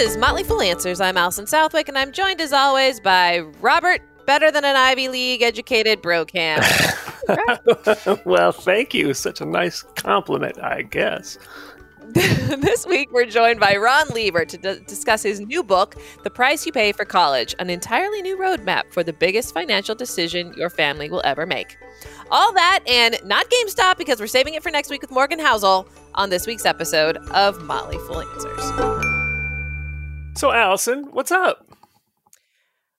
is Motley Fool Answers. I'm Allison Southwick, and I'm joined as always by Robert, better than an Ivy League educated Brokamp. well, thank you. Such a nice compliment, I guess. this week, we're joined by Ron Lieber to d- discuss his new book, The Price You Pay for College An Entirely New Roadmap for the Biggest Financial Decision Your Family Will Ever Make. All that and not GameStop because we're saving it for next week with Morgan Housel on this week's episode of Motley Fool Answers. So, Allison, what's up?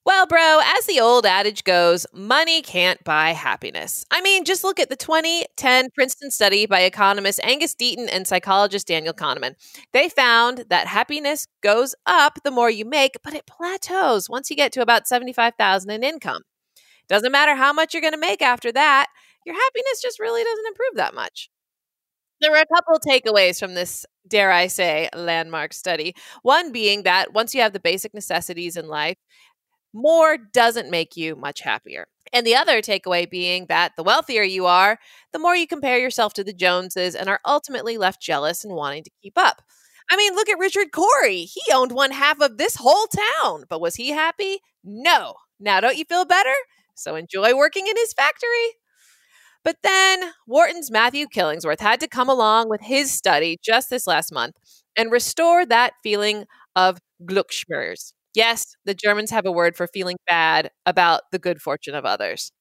Well, bro, as the old adage goes, money can't buy happiness. I mean, just look at the 2010 Princeton study by economist Angus Deaton and psychologist Daniel Kahneman. They found that happiness goes up the more you make, but it plateaus once you get to about 75,000 in income. Doesn't matter how much you're going to make after that, your happiness just really doesn't improve that much. There were a couple takeaways from this, dare I say, landmark study. One being that once you have the basic necessities in life, more doesn't make you much happier. And the other takeaway being that the wealthier you are, the more you compare yourself to the Joneses and are ultimately left jealous and wanting to keep up. I mean, look at Richard Cory. He owned one half of this whole town, but was he happy? No. Now, don't you feel better? So enjoy working in his factory. But then Wharton's Matthew Killingsworth had to come along with his study just this last month and restore that feeling of Glücksschmerz. Yes, the Germans have a word for feeling bad about the good fortune of others.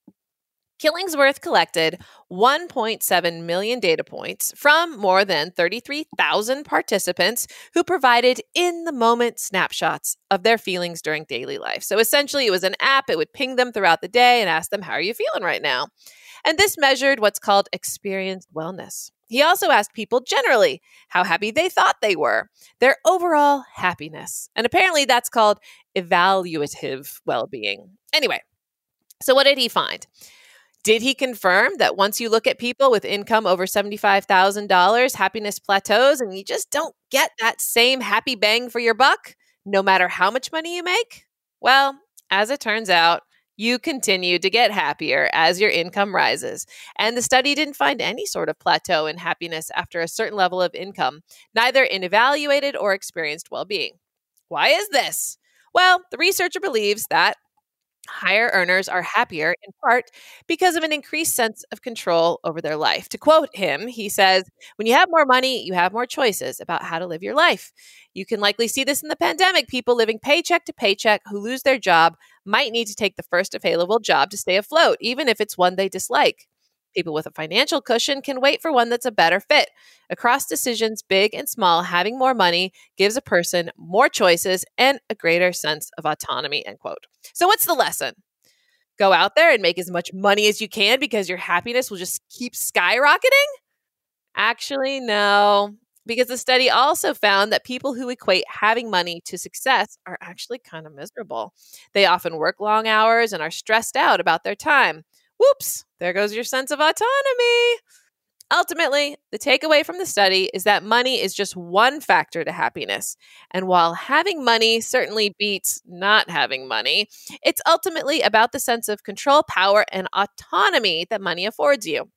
Killingsworth collected 1.7 million data points from more than 33,000 participants who provided in the moment snapshots of their feelings during daily life. So essentially, it was an app, it would ping them throughout the day and ask them, How are you feeling right now? And this measured what's called experienced wellness. He also asked people generally how happy they thought they were, their overall happiness. And apparently that's called evaluative well being. Anyway, so what did he find? Did he confirm that once you look at people with income over $75,000, happiness plateaus and you just don't get that same happy bang for your buck, no matter how much money you make? Well, as it turns out, you continue to get happier as your income rises. And the study didn't find any sort of plateau in happiness after a certain level of income, neither in evaluated or experienced well being. Why is this? Well, the researcher believes that higher earners are happier in part because of an increased sense of control over their life. To quote him, he says, When you have more money, you have more choices about how to live your life. You can likely see this in the pandemic. People living paycheck to paycheck who lose their job might need to take the first available job to stay afloat, even if it's one they dislike. People with a financial cushion can wait for one that's a better fit. Across decisions, big and small, having more money gives a person more choices and a greater sense of autonomy. End quote. So, what's the lesson? Go out there and make as much money as you can because your happiness will just keep skyrocketing? Actually, no because the study also found that people who equate having money to success are actually kind of miserable. They often work long hours and are stressed out about their time. Whoops, there goes your sense of autonomy. Ultimately, the takeaway from the study is that money is just one factor to happiness. And while having money certainly beats not having money, it's ultimately about the sense of control, power, and autonomy that money affords you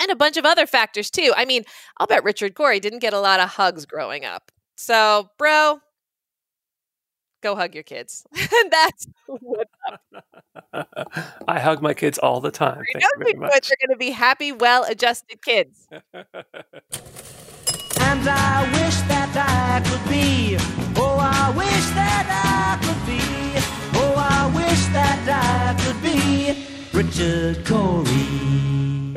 and a bunch of other factors too. I mean, I'll bet Richard Cory didn't get a lot of hugs growing up. So, bro, go hug your kids. and that's what's up. I hug my kids all the time. I know you. They're going to be happy, well-adjusted kids. and I wish that I could be. Oh, I wish that I could be. Oh, I wish that I could be Richard Cory.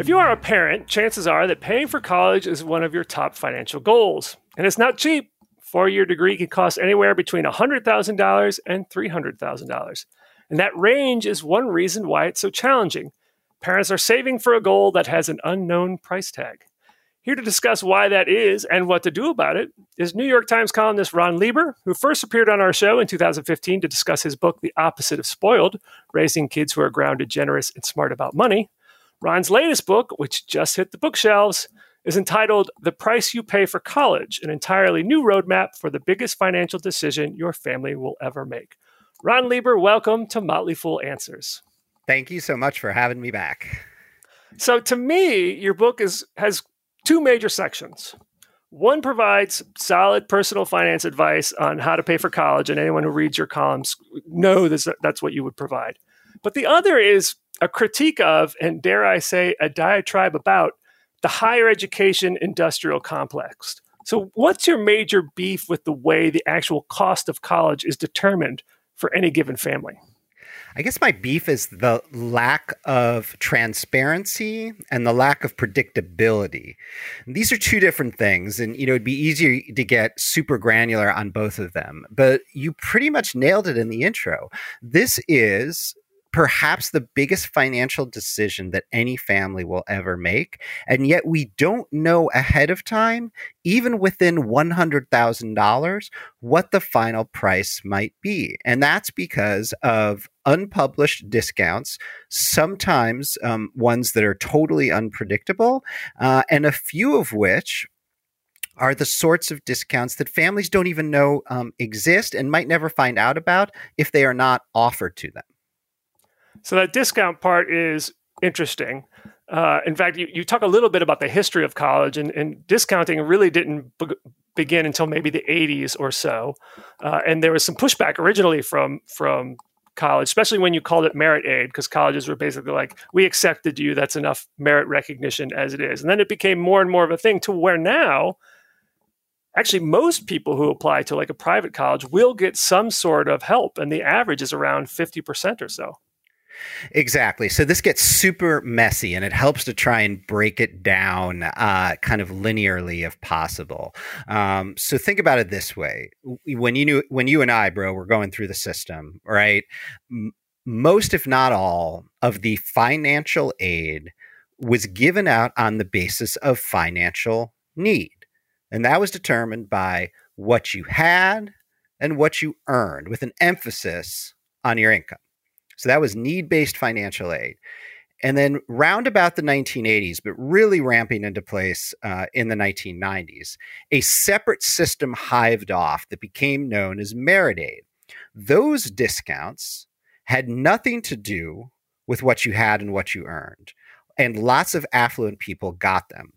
If you are a parent, chances are that paying for college is one of your top financial goals. And it's not cheap. Four year degree can cost anywhere between $100,000 and $300,000. And that range is one reason why it's so challenging. Parents are saving for a goal that has an unknown price tag. Here to discuss why that is and what to do about it is New York Times columnist Ron Lieber, who first appeared on our show in 2015 to discuss his book, The Opposite of Spoiled Raising Kids Who Are Grounded, Generous, and Smart About Money. Ron's latest book, which just hit the bookshelves, is entitled The Price You Pay for College, an entirely new roadmap for the biggest financial decision your family will ever make. Ron Lieber, welcome to Motley Fool Answers. Thank you so much for having me back. So to me, your book is has two major sections. One provides solid personal finance advice on how to pay for college, and anyone who reads your columns know this, that's what you would provide. But the other is a critique of, and dare I say, a diatribe about the higher education industrial complex. So, what's your major beef with the way the actual cost of college is determined for any given family? I guess my beef is the lack of transparency and the lack of predictability. these are two different things, and you know it'd be easier to get super granular on both of them. But you pretty much nailed it in the intro. This is perhaps the biggest financial decision that any family will ever make. And yet we don't know ahead of time, even within $100,000, what the final price might be. And that's because of unpublished discounts, sometimes um, ones that are totally unpredictable, uh, and a few of which are the sorts of discounts that families don't even know um, exist and might never find out about if they are not offered to them. So that discount part is interesting. Uh, in fact, you, you talk a little bit about the history of college, and, and discounting really didn't be- begin until maybe the 80s or so. Uh, and there was some pushback originally from from college, especially when you called it merit aid, because colleges were basically like, "We accepted you. That's enough merit recognition as it is." And then it became more and more of a thing to where now actually most people who apply to like a private college will get some sort of help and the average is around 50% or so Exactly. So this gets super messy, and it helps to try and break it down uh, kind of linearly if possible. Um, so think about it this way: when you knew, when you and I, bro, were going through the system, right? M- most, if not all, of the financial aid was given out on the basis of financial need, and that was determined by what you had and what you earned, with an emphasis on your income. So that was need based financial aid. And then round about the 1980s, but really ramping into place uh, in the 1990s, a separate system hived off that became known as merit aid. Those discounts had nothing to do with what you had and what you earned. And lots of affluent people got them.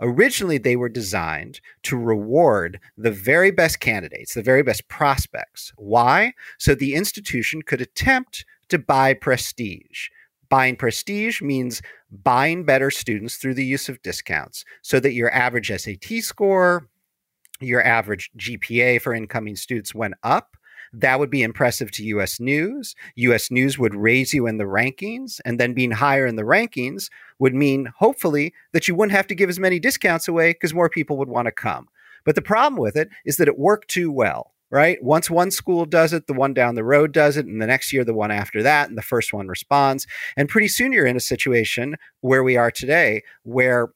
Originally, they were designed to reward the very best candidates, the very best prospects. Why? So the institution could attempt to buy prestige. Buying prestige means buying better students through the use of discounts so that your average SAT score, your average GPA for incoming students went up. That would be impressive to US News. US News would raise you in the rankings, and then being higher in the rankings would mean, hopefully, that you wouldn't have to give as many discounts away because more people would want to come. But the problem with it is that it worked too well right? Once one school does it, the one down the road does it, and the next year, the one after that, and the first one responds. And pretty soon, you're in a situation where we are today, where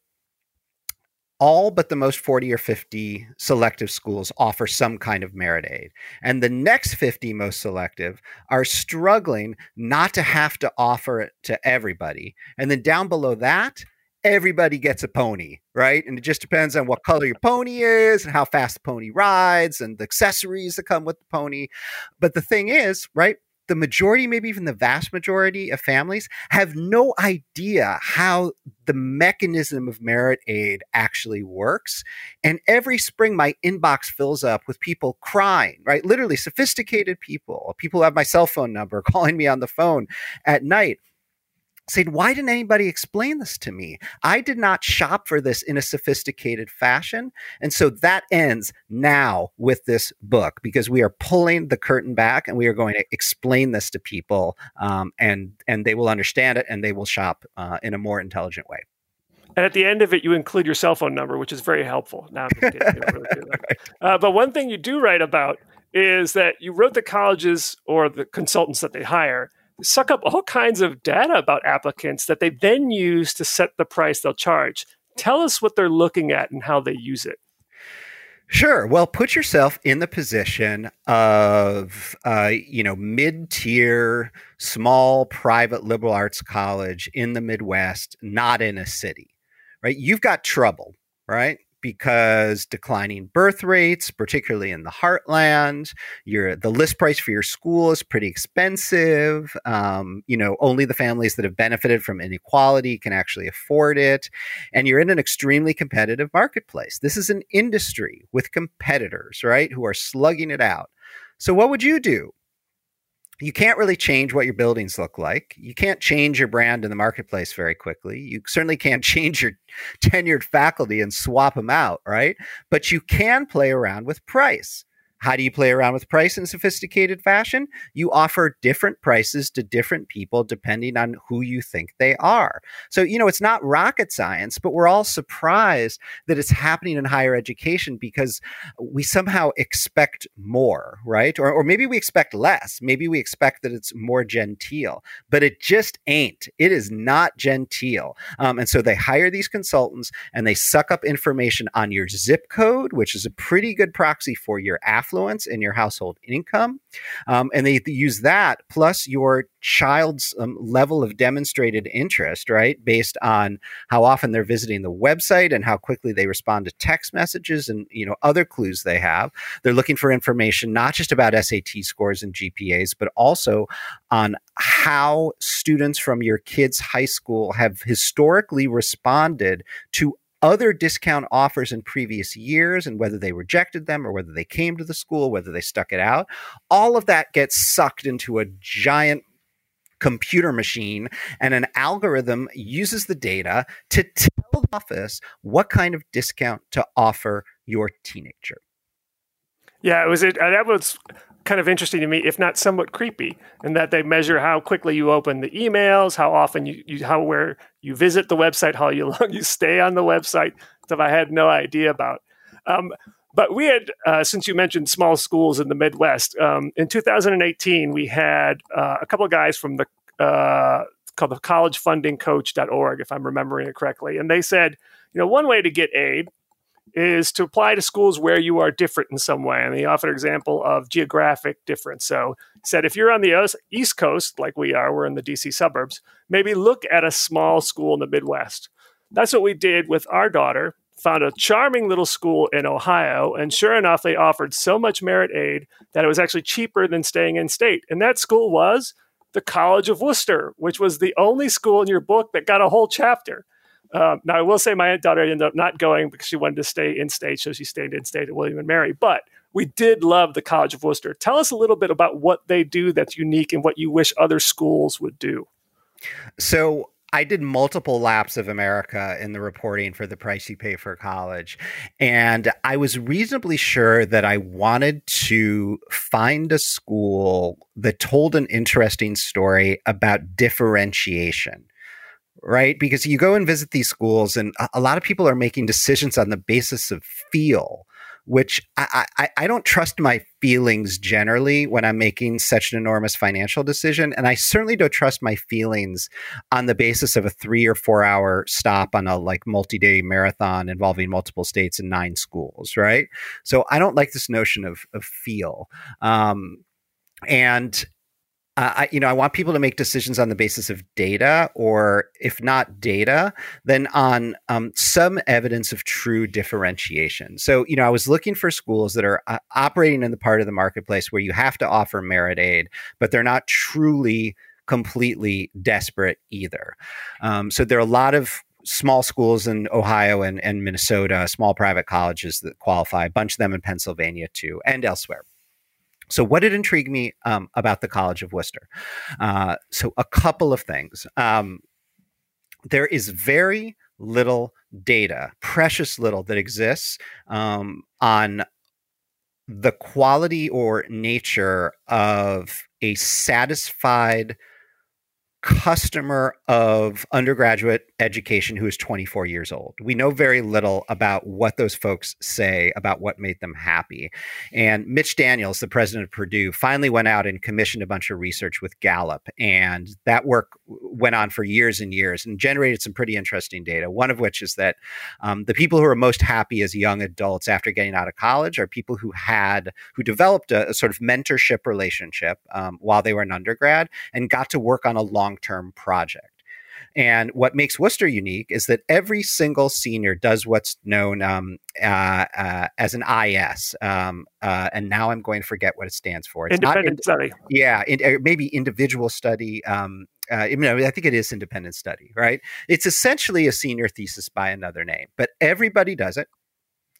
all but the most 40 or 50 selective schools offer some kind of merit aid. And the next 50 most selective are struggling not to have to offer it to everybody. And then down below that, everybody gets a pony, right? And it just depends on what color your pony is and how fast the pony rides and the accessories that come with the pony. But the thing is, right? The majority, maybe even the vast majority of families have no idea how the mechanism of merit aid actually works. And every spring, my inbox fills up with people crying, right? Literally sophisticated people, people who have my cell phone number calling me on the phone at night saying, Why didn't anybody explain this to me? I did not shop for this in a sophisticated fashion. And so that ends now with this book because we are pulling the curtain back and we are going to explain this to people um, and, and they will understand it and they will shop uh, in a more intelligent way. And at the end of it, you include your cell phone number, which is very helpful. Now, really uh, but one thing you do write about is that you wrote the colleges or the consultants that they hire suck up all kinds of data about applicants that they then use to set the price they'll charge. Tell us what they're looking at and how they use it. Sure. Well, put yourself in the position of, uh, you know, mid-tier, small private liberal arts college in the Midwest, not in a city, right? You've got trouble, right? Because declining birth rates, particularly in the heartland, your the list price for your school is pretty expensive. Um, you know, only the families that have benefited from inequality can actually afford it, and you're in an extremely competitive marketplace. This is an industry with competitors, right, who are slugging it out. So, what would you do? You can't really change what your buildings look like. You can't change your brand in the marketplace very quickly. You certainly can't change your tenured faculty and swap them out, right? But you can play around with price. How do you play around with price in sophisticated fashion? You offer different prices to different people depending on who you think they are. So, you know, it's not rocket science, but we're all surprised that it's happening in higher education because we somehow expect more, right? Or, or maybe we expect less. Maybe we expect that it's more genteel, but it just ain't. It is not genteel. Um, and so they hire these consultants and they suck up information on your zip code, which is a pretty good proxy for your affluence affluence in your household income. Um, and they use that plus your child's um, level of demonstrated interest, right? Based on how often they're visiting the website and how quickly they respond to text messages and, you know, other clues they have. They're looking for information not just about SAT scores and GPAs, but also on how students from your kids' high school have historically responded to other discount offers in previous years and whether they rejected them or whether they came to the school, whether they stuck it out. All of that gets sucked into a giant computer machine and an algorithm uses the data to tell the office what kind of discount to offer your teenager. Yeah, it was it uh, that was kind of interesting to me, if not somewhat creepy, in that they measure how quickly you open the emails, how often you, you how where you visit the website, how you long you stay on the website. Stuff I had no idea about. Um, but we had, uh, since you mentioned small schools in the Midwest, um, in 2018 we had uh, a couple of guys from the uh, called the collegefundingcoach.org, if I'm remembering it correctly, and they said, you know, one way to get aid is to apply to schools where you are different in some way. And he offered example of geographic difference. So said, if you're on the East Coast, like we are, we're in the DC suburbs, maybe look at a small school in the Midwest. That's what we did with our daughter. Found a charming little school in Ohio, and sure enough, they offered so much merit aid that it was actually cheaper than staying in state. And that school was the College of Wooster, which was the only school in your book that got a whole chapter. Um, now, I will say my daughter ended up not going because she wanted to stay in state, so she stayed in state at William and Mary. But we did love the College of Wooster. Tell us a little bit about what they do that's unique and what you wish other schools would do. So, I did multiple laps of America in the reporting for the price you pay for college. And I was reasonably sure that I wanted to find a school that told an interesting story about differentiation right? Because you go and visit these schools, and a lot of people are making decisions on the basis of feel, which I, I, I, don't trust my feelings generally when I'm making such an enormous financial decision. And I certainly don't trust my feelings on the basis of a three or four hour stop on a like multi day marathon involving multiple states and nine schools, right? So I don't like this notion of, of feel. Um, and I, you know, I want people to make decisions on the basis of data, or if not data, then on um, some evidence of true differentiation. So, you know, I was looking for schools that are uh, operating in the part of the marketplace where you have to offer merit aid, but they're not truly completely desperate either. Um, so there are a lot of small schools in Ohio and, and Minnesota, small private colleges that qualify, a bunch of them in Pennsylvania too, and elsewhere. So, what did intrigue me um, about the College of Wooster? Uh, so, a couple of things. Um, there is very little data, precious little, that exists um, on the quality or nature of a satisfied customer of undergraduate education who is 24 years old. We know very little about what those folks say about what made them happy. And Mitch Daniels, the president of Purdue, finally went out and commissioned a bunch of research with Gallup. And that work went on for years and years and generated some pretty interesting data. One of which is that um, the people who are most happy as young adults after getting out of college are people who had, who developed a, a sort of mentorship relationship um, while they were an undergrad and got to work on a long term project. And what makes Wooster unique is that every single senior does what's known um, uh, uh, as an IS. Um, uh, and now I'm going to forget what it stands for. It's independent in, study. Yeah, in, maybe individual study. Um, uh, you know, I think it is independent study, right? It's essentially a senior thesis by another name, but everybody does it,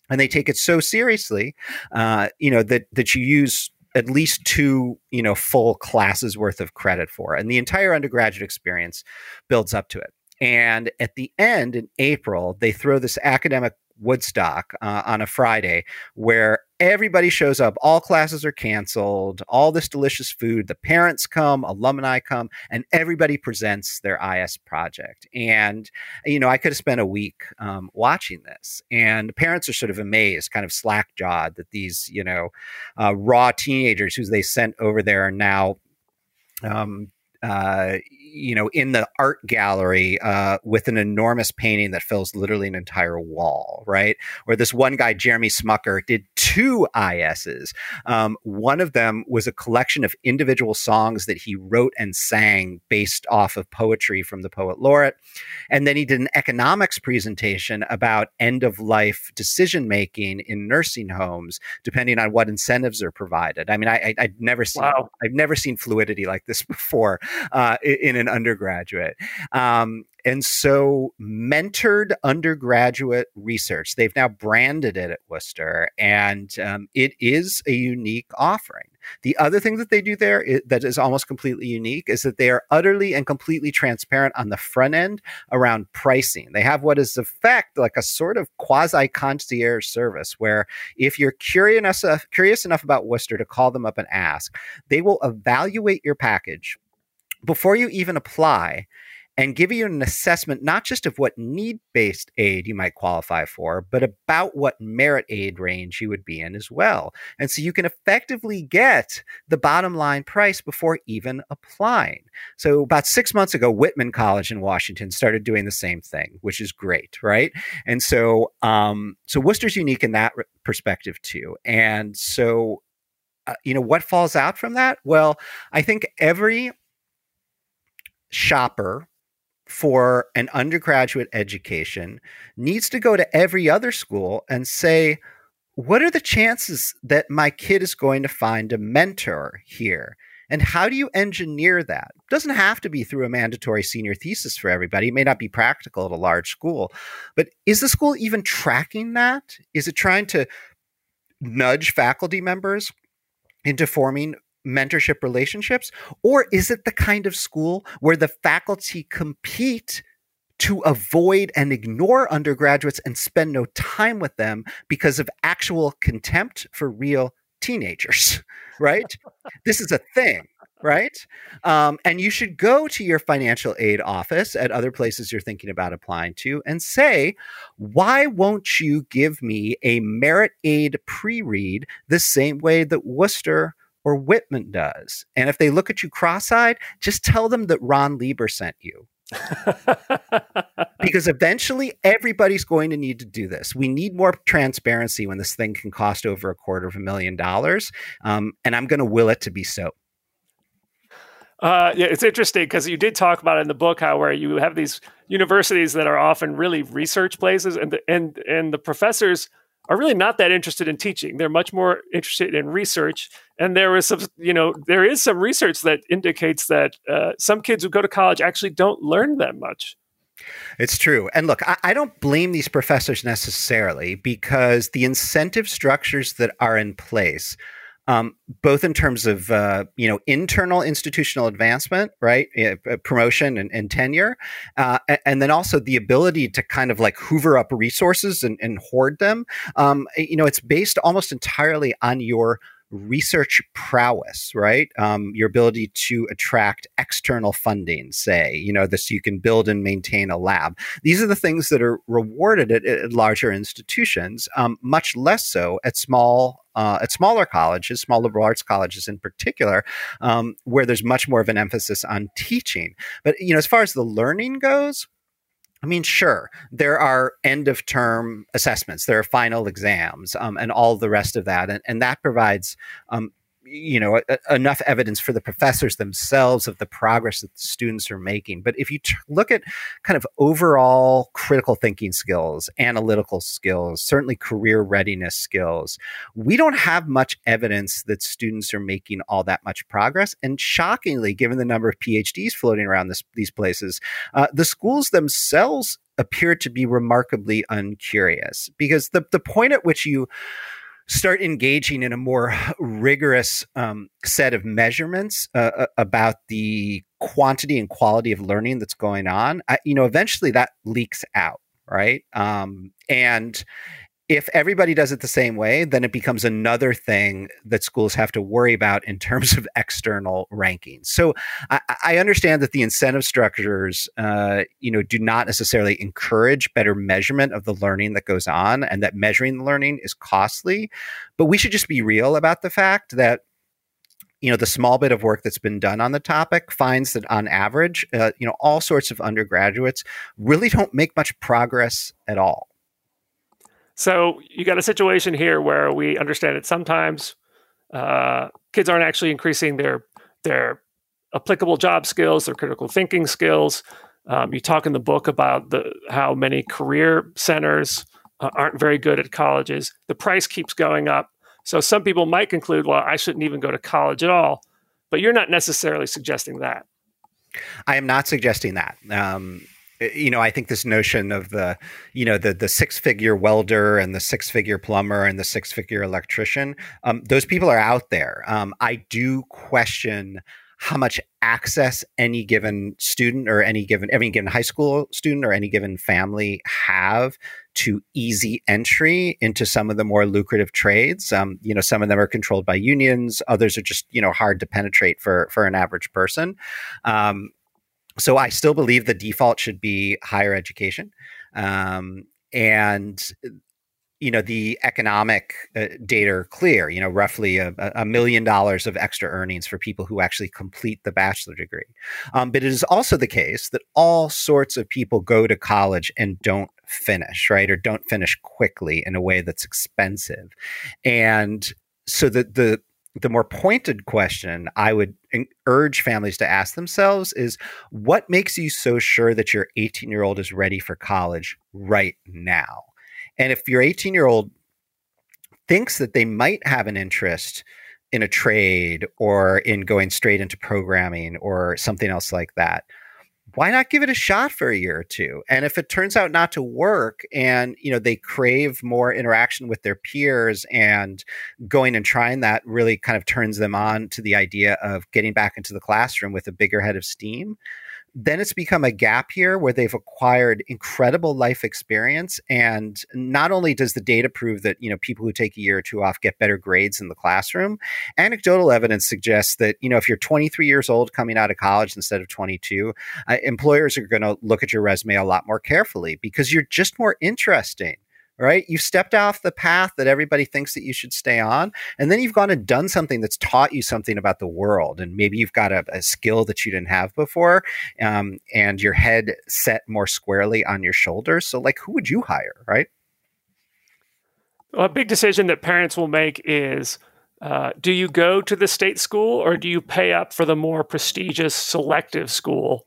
and they take it so seriously, uh, you know, that that you use at least two, you know, full classes worth of credit for. And the entire undergraduate experience builds up to it. And at the end in April, they throw this academic Woodstock uh, on a Friday where everybody shows up. All classes are canceled, all this delicious food. The parents come, alumni come, and everybody presents their IS project. And, you know, I could have spent a week um, watching this. And the parents are sort of amazed, kind of slack jawed that these, you know, uh, raw teenagers who they sent over there are now. Um, uh, you know, in the art gallery uh, with an enormous painting that fills literally an entire wall, right? Where this one guy, Jeremy Smucker, did two ISs. Um, one of them was a collection of individual songs that he wrote and sang based off of poetry from the poet laureate. And then he did an economics presentation about end of life decision making in nursing homes, depending on what incentives are provided. I mean, I, I, would never seen wow. I've never seen fluidity like this before uh, in an undergraduate. Um, and so, mentored undergraduate research, they've now branded it at Wooster, and um, it is a unique offering. The other thing that they do there is, that is almost completely unique is that they are utterly and completely transparent on the front end around pricing. They have what is in effect like a sort of quasi concierge service where if you're curious enough, curious enough about Wooster to call them up and ask, they will evaluate your package before you even apply and give you an assessment not just of what need based aid you might qualify for, but about what merit aid range you would be in as well. And so you can effectively get the bottom line price before even applying. So about six months ago, Whitman College in Washington started doing the same thing, which is great, right? And so, um, so Wooster's unique in that perspective too. And so, uh, you know, what falls out from that? Well, I think every shopper for an undergraduate education needs to go to every other school and say, what are the chances that my kid is going to find a mentor here? And how do you engineer that? It doesn't have to be through a mandatory senior thesis for everybody. It may not be practical at a large school, but is the school even tracking that? Is it trying to nudge faculty members into forming mentorship relationships? Or is it the kind of school where the faculty compete to avoid and ignore undergraduates and spend no time with them because of actual contempt for real teenagers, right? this is a thing, right? Um, and you should go to your financial aid office at other places you're thinking about applying to and say, why won't you give me a merit aid pre read the same way that Wooster or Whitman does. And if they look at you cross eyed, just tell them that Ron Lieber sent you. because eventually everybody's going to need to do this. We need more transparency when this thing can cost over a quarter of a million dollars. Um, and I'm going to will it to be so. Uh, yeah, it's interesting because you did talk about in the book how where you have these universities that are often really research places, and the, and and the professors are really not that interested in teaching. They're much more interested in research. And there is some, you know, there is some research that indicates that uh, some kids who go to college actually don't learn that much. It's true. And look, I, I, don't blame these professors necessarily because the incentive structures that are in place um, both in terms of uh, you know internal institutional advancement, right, uh, promotion and, and tenure, uh, and then also the ability to kind of like hoover up resources and, and hoard them. Um, you know, it's based almost entirely on your research prowess, right? Um, your ability to attract external funding, say, you know, this you can build and maintain a lab. These are the things that are rewarded at, at larger institutions, um, much less so at small uh, at smaller colleges, small liberal arts colleges in particular, um, where there's much more of an emphasis on teaching. But you know, as far as the learning goes, I mean, sure, there are end of term assessments, there are final exams, um, and all the rest of that, and, and that provides um, you know a, enough evidence for the professors themselves of the progress that the students are making. But if you look at kind of overall critical thinking skills analytical skills certainly career readiness skills we don't have much evidence that students are making all that much progress. And shockingly given the number of phds floating around this, these places uh, the schools themselves appear to be remarkably uncurious. Because the, the point at which you start engaging in a more rigorous um, set of measurements uh, uh, about the quantity and quality of learning that's going on, I, you know, eventually that leaks out, right? Um, and if everybody does it the same way, then it becomes another thing that schools have to worry about in terms of external rankings. So I, I understand that the incentive structures, uh, you know, do not necessarily encourage better measurement of the learning that goes on, and that measuring the learning is costly. But we should just be real about the fact that you know the small bit of work that's been done on the topic finds that on average uh, you know all sorts of undergraduates really don't make much progress at all so you got a situation here where we understand that sometimes uh, kids aren't actually increasing their their applicable job skills, their critical thinking skills. Um, you talk in the book about the how many career centers uh, aren't very good at colleges. The price keeps going up. So some people might conclude, well, I shouldn't even go to college at all. But you're not necessarily suggesting that. I am not suggesting that. Um, you know, I think this notion of the, you know, the the six figure welder and the six figure plumber and the six figure electrician, um, those people are out there. Um, I do question how much access any given student or any given any given high school student or any given family have to easy entry into some of the more lucrative trades. Um, you know, some of them are controlled by unions, others are just you know hard to penetrate for for an average person. Um, so I still believe the default should be higher education. Um, and you know the economic uh, data are clear you know roughly a, a, million dollars of extra earnings for people who actually complete the bachelor degree um, but it is also the case that all sorts of people go to college and don't finish right or don't finish quickly in a way that's expensive and so the the the more pointed question I would urge families to ask themselves is what makes you so sure that your 18 year old is ready for college right now? And if your 18 year old thinks that they might have an interest in a trade or in going straight into programming or something else like that, why not give it a shot for a year or two? And if it turns out not to work and, you know, they crave more interaction with their peers and going and trying that really kind of turns them on to the idea of getting back into the classroom with a bigger head of steam, then it's become a gap here where they've acquired incredible life experience. And not only does the data prove that you know people who take a year or two off get better grades in the classroom anecdotal evidence suggests that you know if you're 23 years old coming out of college instead of 22 uh, employers are going to look at your resume a lot more carefully because you're just more interesting right? You've stepped off the path that everybody thinks that you should stay on. And then you've gone and done something that's taught you something about the world. And maybe you've got a, a skill that you didn't have before um, and your head set more squarely on your shoulders. So, like, who would you hire, right? Well, a big decision that parents will make is uh, do you go to the state school or do you pay up for the more prestigious selective school?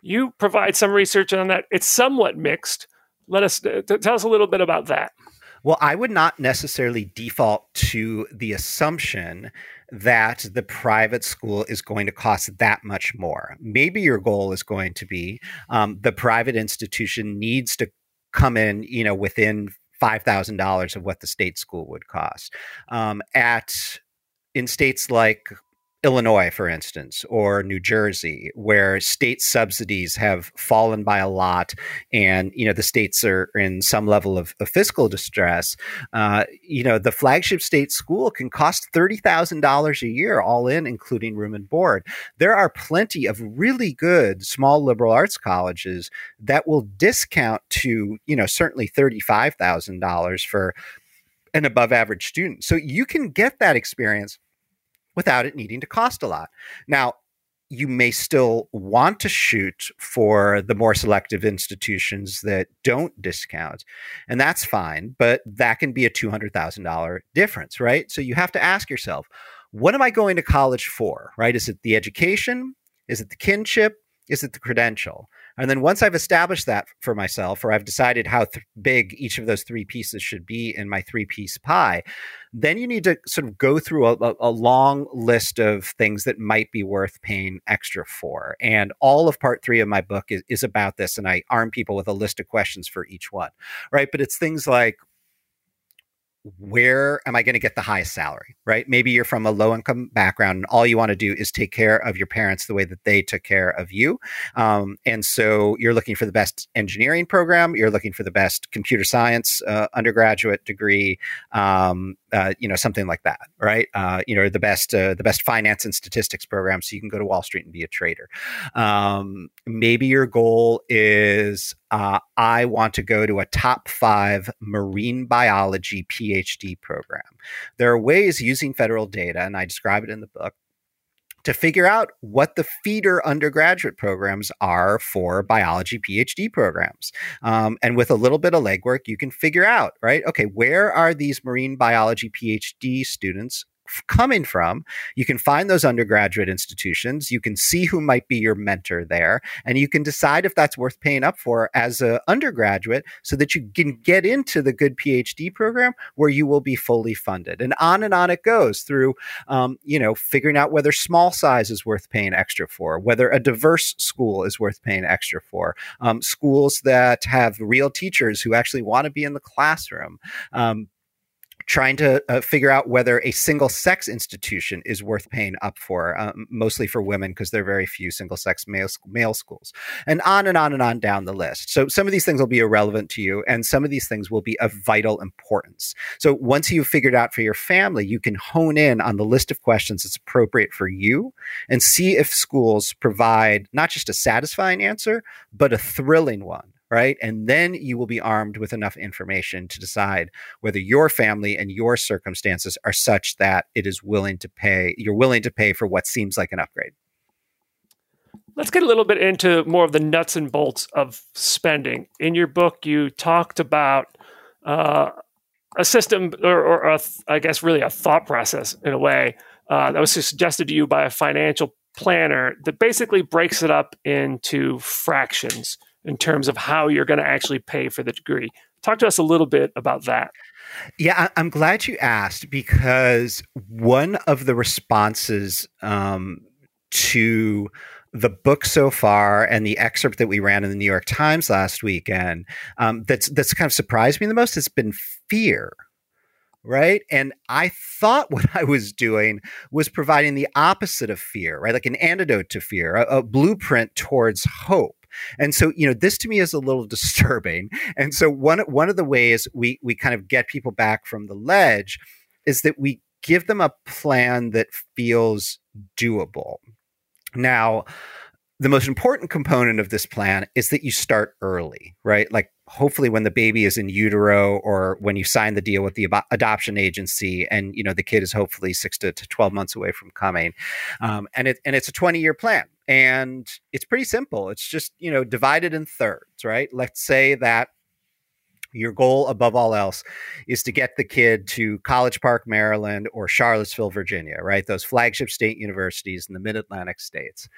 You provide some research on that. It's somewhat mixed let us uh, tell us a little bit about that. Well, I would not necessarily default to the assumption that the private school is going to cost that much more. Maybe your goal is going to be um, the private institution needs to come in, you know, within five thousand dollars of what the state school would cost. Um, at in states like Illinois, for instance, or New Jersey, where state subsidies have fallen by a lot, and you know the states are in some level of, of fiscal distress. Uh, you know the flagship state school can cost thirty thousand dollars a year, all in, including room and board. There are plenty of really good small liberal arts colleges that will discount to you know certainly thirty five thousand dollars for an above average student. So you can get that experience without it needing to cost a lot. Now, you may still want to shoot for the more selective institutions that don't discount, and that's fine, but that can be a $200,000 difference, right? So you have to ask yourself, what am I going to college for? Right? Is it the education? Is it the kinship? Is it the credential? And then once I've established that for myself, or I've decided how th- big each of those three pieces should be in my three piece pie, then you need to sort of go through a, a, long list of things that might be worth paying extra for. And all of part three of my book is, is about this. And I arm people with a list of questions for each one, right? But it's things like, where am I going to get the highest salary, right? Maybe you're from a low income background and all you want to do is take care of your parents the way that they took care of you. Um, and so you're looking for the best engineering program, you're looking for the best computer science uh, undergraduate degree, um, uh, you know, something like that, right? Uh, you know, the best, uh, the best finance and statistics program so you can go to Wall Street and be a trader. Um, maybe your goal is uh, I want to go to a top five marine biology PhD program. There are ways using federal data, and I describe it in the book, to figure out what the feeder undergraduate programs are for biology PhD programs. Um, and with a little bit of legwork, you can figure out, right? Okay, where are these marine biology PhD students coming from. You can find those undergraduate institutions. You can see who might be your mentor there, and you can decide if that's worth paying up for as an undergraduate so that you can get into the good PhD program where you will be fully funded. And on and on it goes through, um, you know, figuring out whether small size is worth paying extra for, whether a diverse school is worth paying extra for, um, schools that have real teachers who actually want to be in the classroom. Um, trying to uh, figure out whether a single sex institution is worth paying up for, um, mostly for women, because there are very few single sex male, male schools, and on and on and on down the list. So some of these things will be irrelevant to you, and some of these things will be of vital importance. So once you've figured out for your family, you can hone in on the list of questions that's appropriate for you and see if schools provide not just a satisfying answer, but a thrilling one right? And then you will be armed with enough information to decide whether your family and your circumstances are such that it is willing to pay, you're willing to pay for what seems like an upgrade. Let's get a little bit into more of the nuts and bolts of spending. In your book, you talked about uh, a system, or, or guess, really a thought process in a way uh, that was suggested to you by a financial planner that basically breaks it up into fractions in terms of how you're going to actually pay for the degree. Talk to us a little bit about that. Yeah, I'm glad you asked because one of the responses um, to the book so far and the excerpt that we ran in the New York Times last weekend um, that's that's kind of surprised me the most has been fear right? And I thought what I was doing was providing the opposite of fear, right? Like an antidote to fear, a, a, blueprint towards hope. And so, you know, this to me is a little disturbing. And so one one of the ways we we kind of get people back from the ledge is that we give them a plan that feels doable. Now, the most important component of this plan is that you start early, right? Like hopefully when the baby is in utero or when you sign the deal with the ab- adoption agency and you know the kid is hopefully 6 to, to 12 months away from coming. Um, and it and it's a 20 year plan and it's pretty simple. It's just, you know, divided in thirds, right? Let's say that your goal above all else is to get the kid to College Park, Maryland or Charlottesville, Virginia, right? Those flagship state universities in the mid Atlantic states.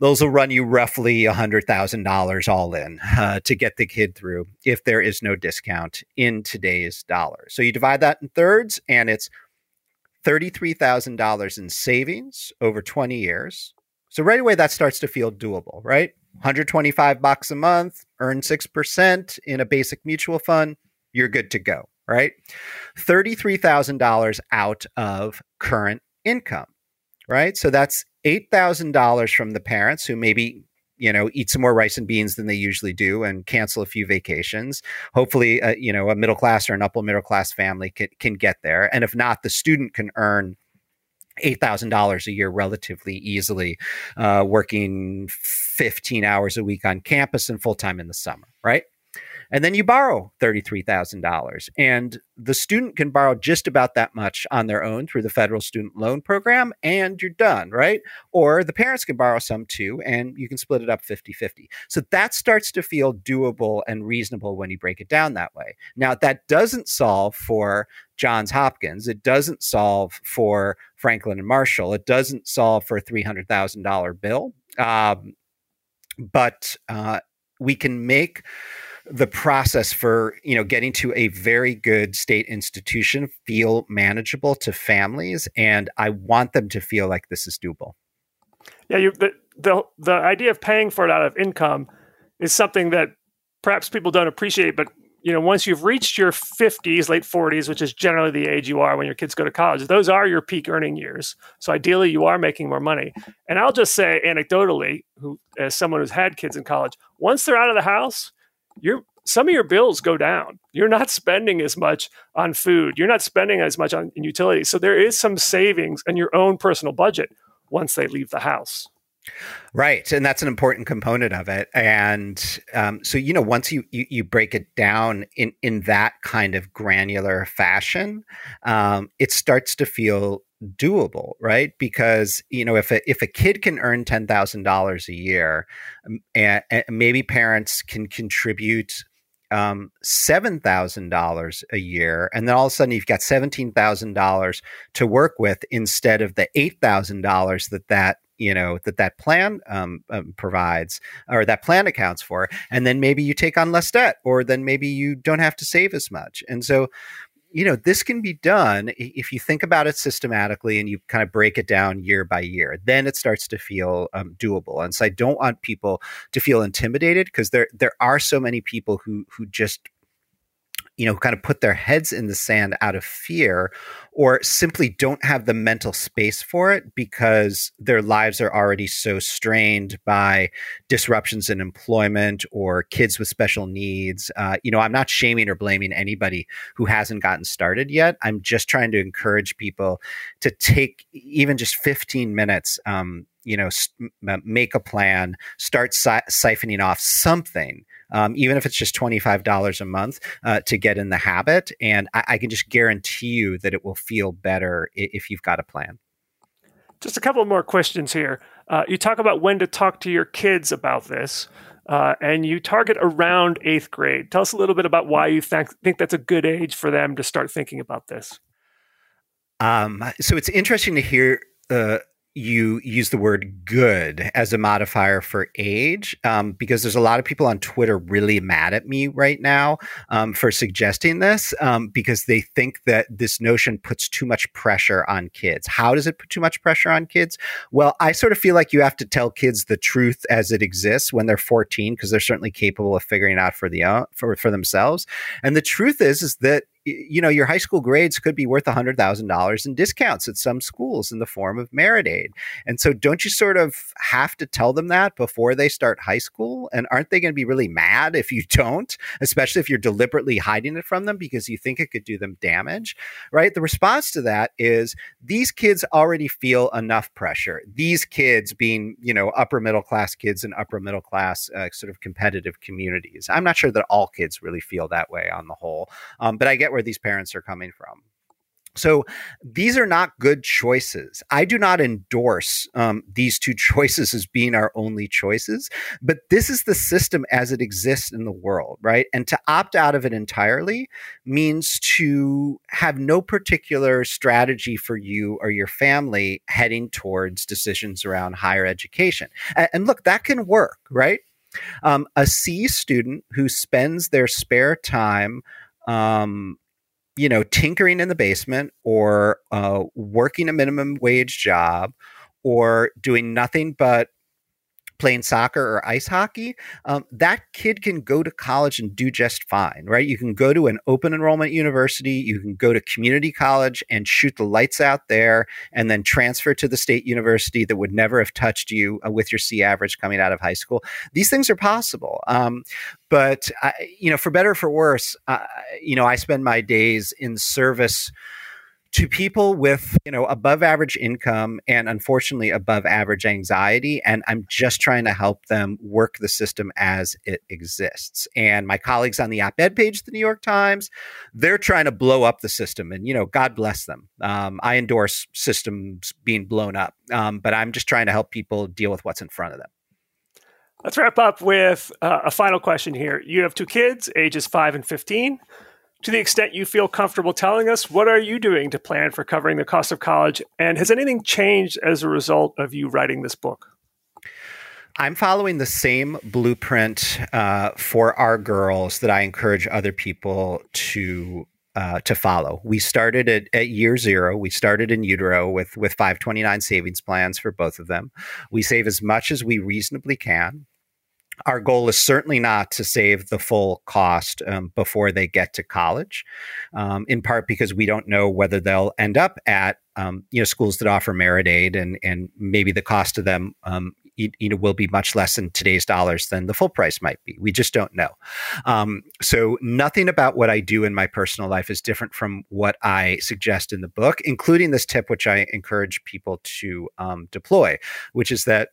Those will run you roughly $100,000 all in uh, to get the kid through if there is no discount in today's dollars. So you divide that in thirds, and it's $33,000 in savings over 20 years so right away that starts to feel doable, right? 125 bucks a month, earn 6% in a basic mutual fund, you're good to go, right? $33,000 out of current income, right? So that's $8,000 from the parents who maybe you know eat some more rice and beans than they usually do and cancel a few vacations hopefully uh, you know a middle class or an upper middle class family can, can get there and if not the student can earn $8,000 a year relatively easily, uh, working 15 hours a week on campus and full time in the summer, right? And then you borrow $33,000. And the student can borrow just about that much on their own through the federal student loan program, and you're done, right? Or the parents can borrow some too, and you can split it up 50 50. So that starts to feel doable and reasonable when you break it down that way. Now, that doesn't solve for Johns Hopkins. It doesn't solve for Franklin and Marshall. It doesn't solve for a $300,000 bill. Um, but uh, we can make the process for you know getting to a very good state institution feel manageable to families and i want them to feel like this is doable. Yeah you the, the the idea of paying for it out of income is something that perhaps people don't appreciate but you know once you've reached your 50s late 40s which is generally the age you are when your kids go to college those are your peak earning years. So ideally you are making more money. And i'll just say anecdotally who as someone who's had kids in college once they're out of the house your some of your bills go down. You're not spending as much on food. You're not spending as much on utilities. So there is some savings in your own personal budget once they leave the house. Right, and that's an important component of it. And um, so, you know, once you, you, you break it down in in that kind of granular fashion, um, it starts to feel doable, right? Because you know, if a if a kid can earn ten thousand dollars a year, and, and, maybe parents can contribute um, seven thousand dollars a year, and then all of a sudden you've got seventeen thousand dollars to work with instead of the eight thousand dollars that that you know that that plan um, um, provides or that plan accounts for and then maybe you take on less debt or then maybe you don't have to save as much and so you know, this can be done if you think about it systematically and you kind of break it down year by year. Then it starts to feel um, doable. And so I don't want people to feel intimidated because there there are so many people who who just you know, kind of put their heads in the sand out of fear or simply don't have the mental space for it because their lives are already so strained by disruptions in employment or kids with special needs. Uh, you know, I'm not shaming or blaming anybody who hasn't gotten started yet. I'm just trying to encourage people to take even just 15 minutes. Um, you know, make a plan, start si- siphoning off something um, even if it's just $25 a month uh, to get in the habit. And I, I, can just guarantee you that it will feel better if you've got a plan. Just a couple more questions here. Uh, you talk about when to talk to your kids about this. Uh, and you target around eighth grade. Tell us a little bit about why you think, think that's a good age for them to start thinking about this. Um, so it's interesting to hear uh, you use the word good as a modifier for age um, because there's a lot of people on Twitter really mad at me right now um, for suggesting this um, because they think that this notion puts too much pressure on kids. How does it put too much pressure on kids? Well, I sort of feel like you have to tell kids the truth as it exists when they're 14 because they're certainly capable of figuring out for the uh, for for themselves. And the truth is is that you know, your high school grades could be worth $100,000 in discounts at some schools in the form of merit aid. And so don't you sort of have to tell them that before they start high school? And aren't they going to be really mad if you don't, especially if you're deliberately hiding it from them because you think it could do them damage, right? The response to that is these kids already feel enough pressure. These kids being, you know, upper middle class kids in upper middle class uh, sort of competitive communities. I'm not sure that all kids really feel that way on the whole, um, but I get where these parents are coming from. So these are not good choices. I do not endorse um, these two choices as being our only choices, but this is the system as it exists in the world, right? And to opt out of it entirely means to have no particular strategy for you or your family heading towards decisions around higher education. And, and look, that can work, right? Um, a C student who spends their spare time um, you know, tinkering in the basement or uh, working a minimum wage job or doing nothing but playing soccer or ice hockey, um, that kid can go to college and do just fine, right? You can go to an open enrollment university, you can go to community college and shoot the lights out there, and then transfer to the state university that would never have touched you uh, with your C average coming out of high school. These things are possible. Um, but, you know, for better or for worse, uh, you know, I spend my days in service to people with you know above average income and unfortunately above average anxiety and i'm just trying to help them work the system as it exists. And my colleagues on the op-ed page of the new york times they're trying to blow up the system and you know god bless them. Um, i endorse systems being blown up um, but i'm just trying to help people deal with what's in front of them. Let's wrap up with uh, a final question here. You have two kids, ages 5 and 15 to the extent you feel comfortable telling us, what are you doing to plan for covering the cost of college? And has anything changed as a result of you writing this book? I'm following the same blueprint uh, for our girls that I encourage other people to uh, to follow. We started at, at, year zero. We started in utero with with 529 savings plans for both of them. We save as much as we reasonably can our goal is certainly not to save the full cost um, before they get to college, um, in part because we don't know whether they'll end up at um, you know schools that offer merit aid, and and maybe the cost to them um, you, know will be much less in today's dollars than the full price might be. We just don't know. Um, so nothing about what I do in my personal life is different from what I suggest in the book, including this tip, which I encourage people to um, deploy, which is that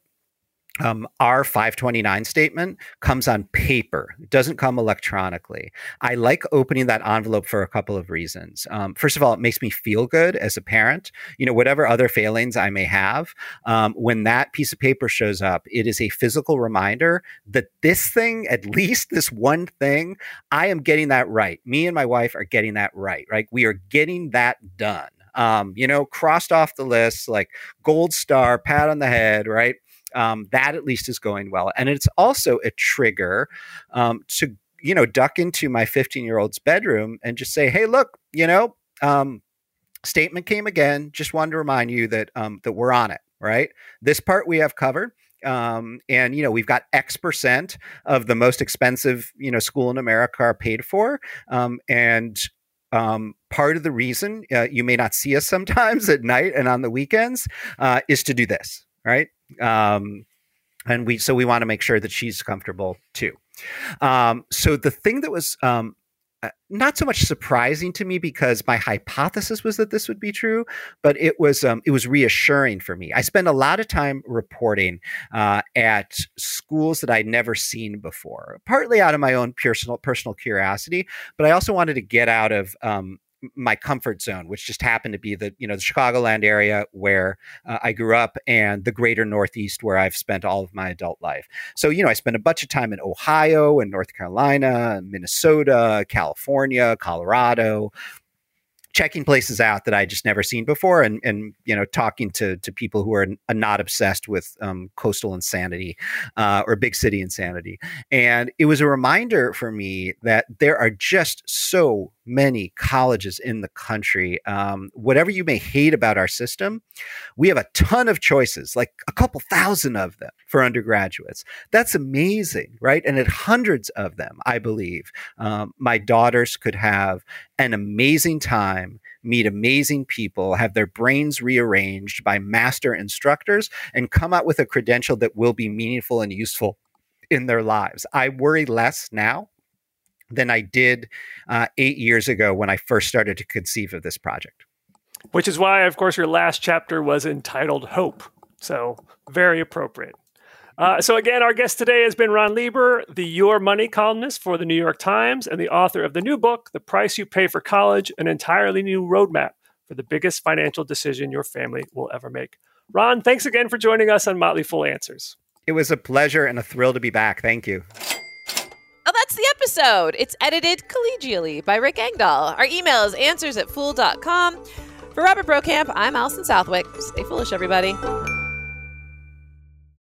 um, our 529 statement comes on paper. It doesn't come electronically. I like opening that envelope for a couple of reasons. Um, first of all, it makes me feel good as a parent. You know, whatever other failings I may have, um, when that piece of paper shows up, it is a physical reminder that this thing, at least this one thing, I am getting that right. Me and my wife are getting that right. Right? We are getting that done. Um, you know, crossed off the list, like gold star, pat on the head, right? Um, that at least is going well. And it's also a trigger um, to, you know, duck into my 15 year old's bedroom and just say, hey, look, you know, um, statement came again. Just wanted to remind you that um, that we're on it. Right, this part we have covered. Um, and you know we've got X percent of the most expensive you know school in America are paid for, um, and um, part of the reason uh, you may not see us sometimes at night and on the weekends uh, is to do this, right? Um, and we so we want to make sure that she's comfortable too. Um, so the thing that was um, uh, not so much surprising to me because my hypothesis was that this would be true, but it was um, it was reassuring for me. I spend a lot of time reporting uh, at schools that I'd never seen before, partly out of my own personal personal curiosity, but I also wanted to get out of um, my comfort zone, which just happened to be the you know the Chicagoland area where uh, I grew up and the greater Northeast where I've spent all of my adult life. So you know I spent a bunch of time in Ohio and North Carolina, Minnesota, California, Colorado, checking places out that I just never seen before, and and you know talking to to people who are not obsessed with um, coastal insanity uh, or big city insanity, and it was a reminder for me that there are just so many colleges in the country. Um, whatever you may hate about our system, we have a ton of choices, like a couple thousand of them for undergraduates. That's amazing, right? And at hundreds of them, I believe, um, my daughters could have an amazing time, meet amazing people, have their brains rearranged by master instructors, and come out with a credential that will be meaningful and useful in their lives. I worry less now than I did uh, eight years ago when I first started to conceive of this project. Which is why, of course, your last chapter was entitled Hope. So, very appropriate. Uh, so, again, our guest today has been Ron Lieber, the Your Money columnist for the New York Times and the author of the new book, The Price You Pay for College An Entirely New Roadmap for the Biggest Financial Decision Your Family Will Ever Make. Ron, thanks again for joining us on Motley Fool Answers. It was a pleasure and a thrill to be back. Thank you. Oh, that's the episode. It's edited collegially by Rick Engdahl. Our email is answers at fool.com. For Robert Brokamp, I'm Allison Southwick. Stay foolish, everybody.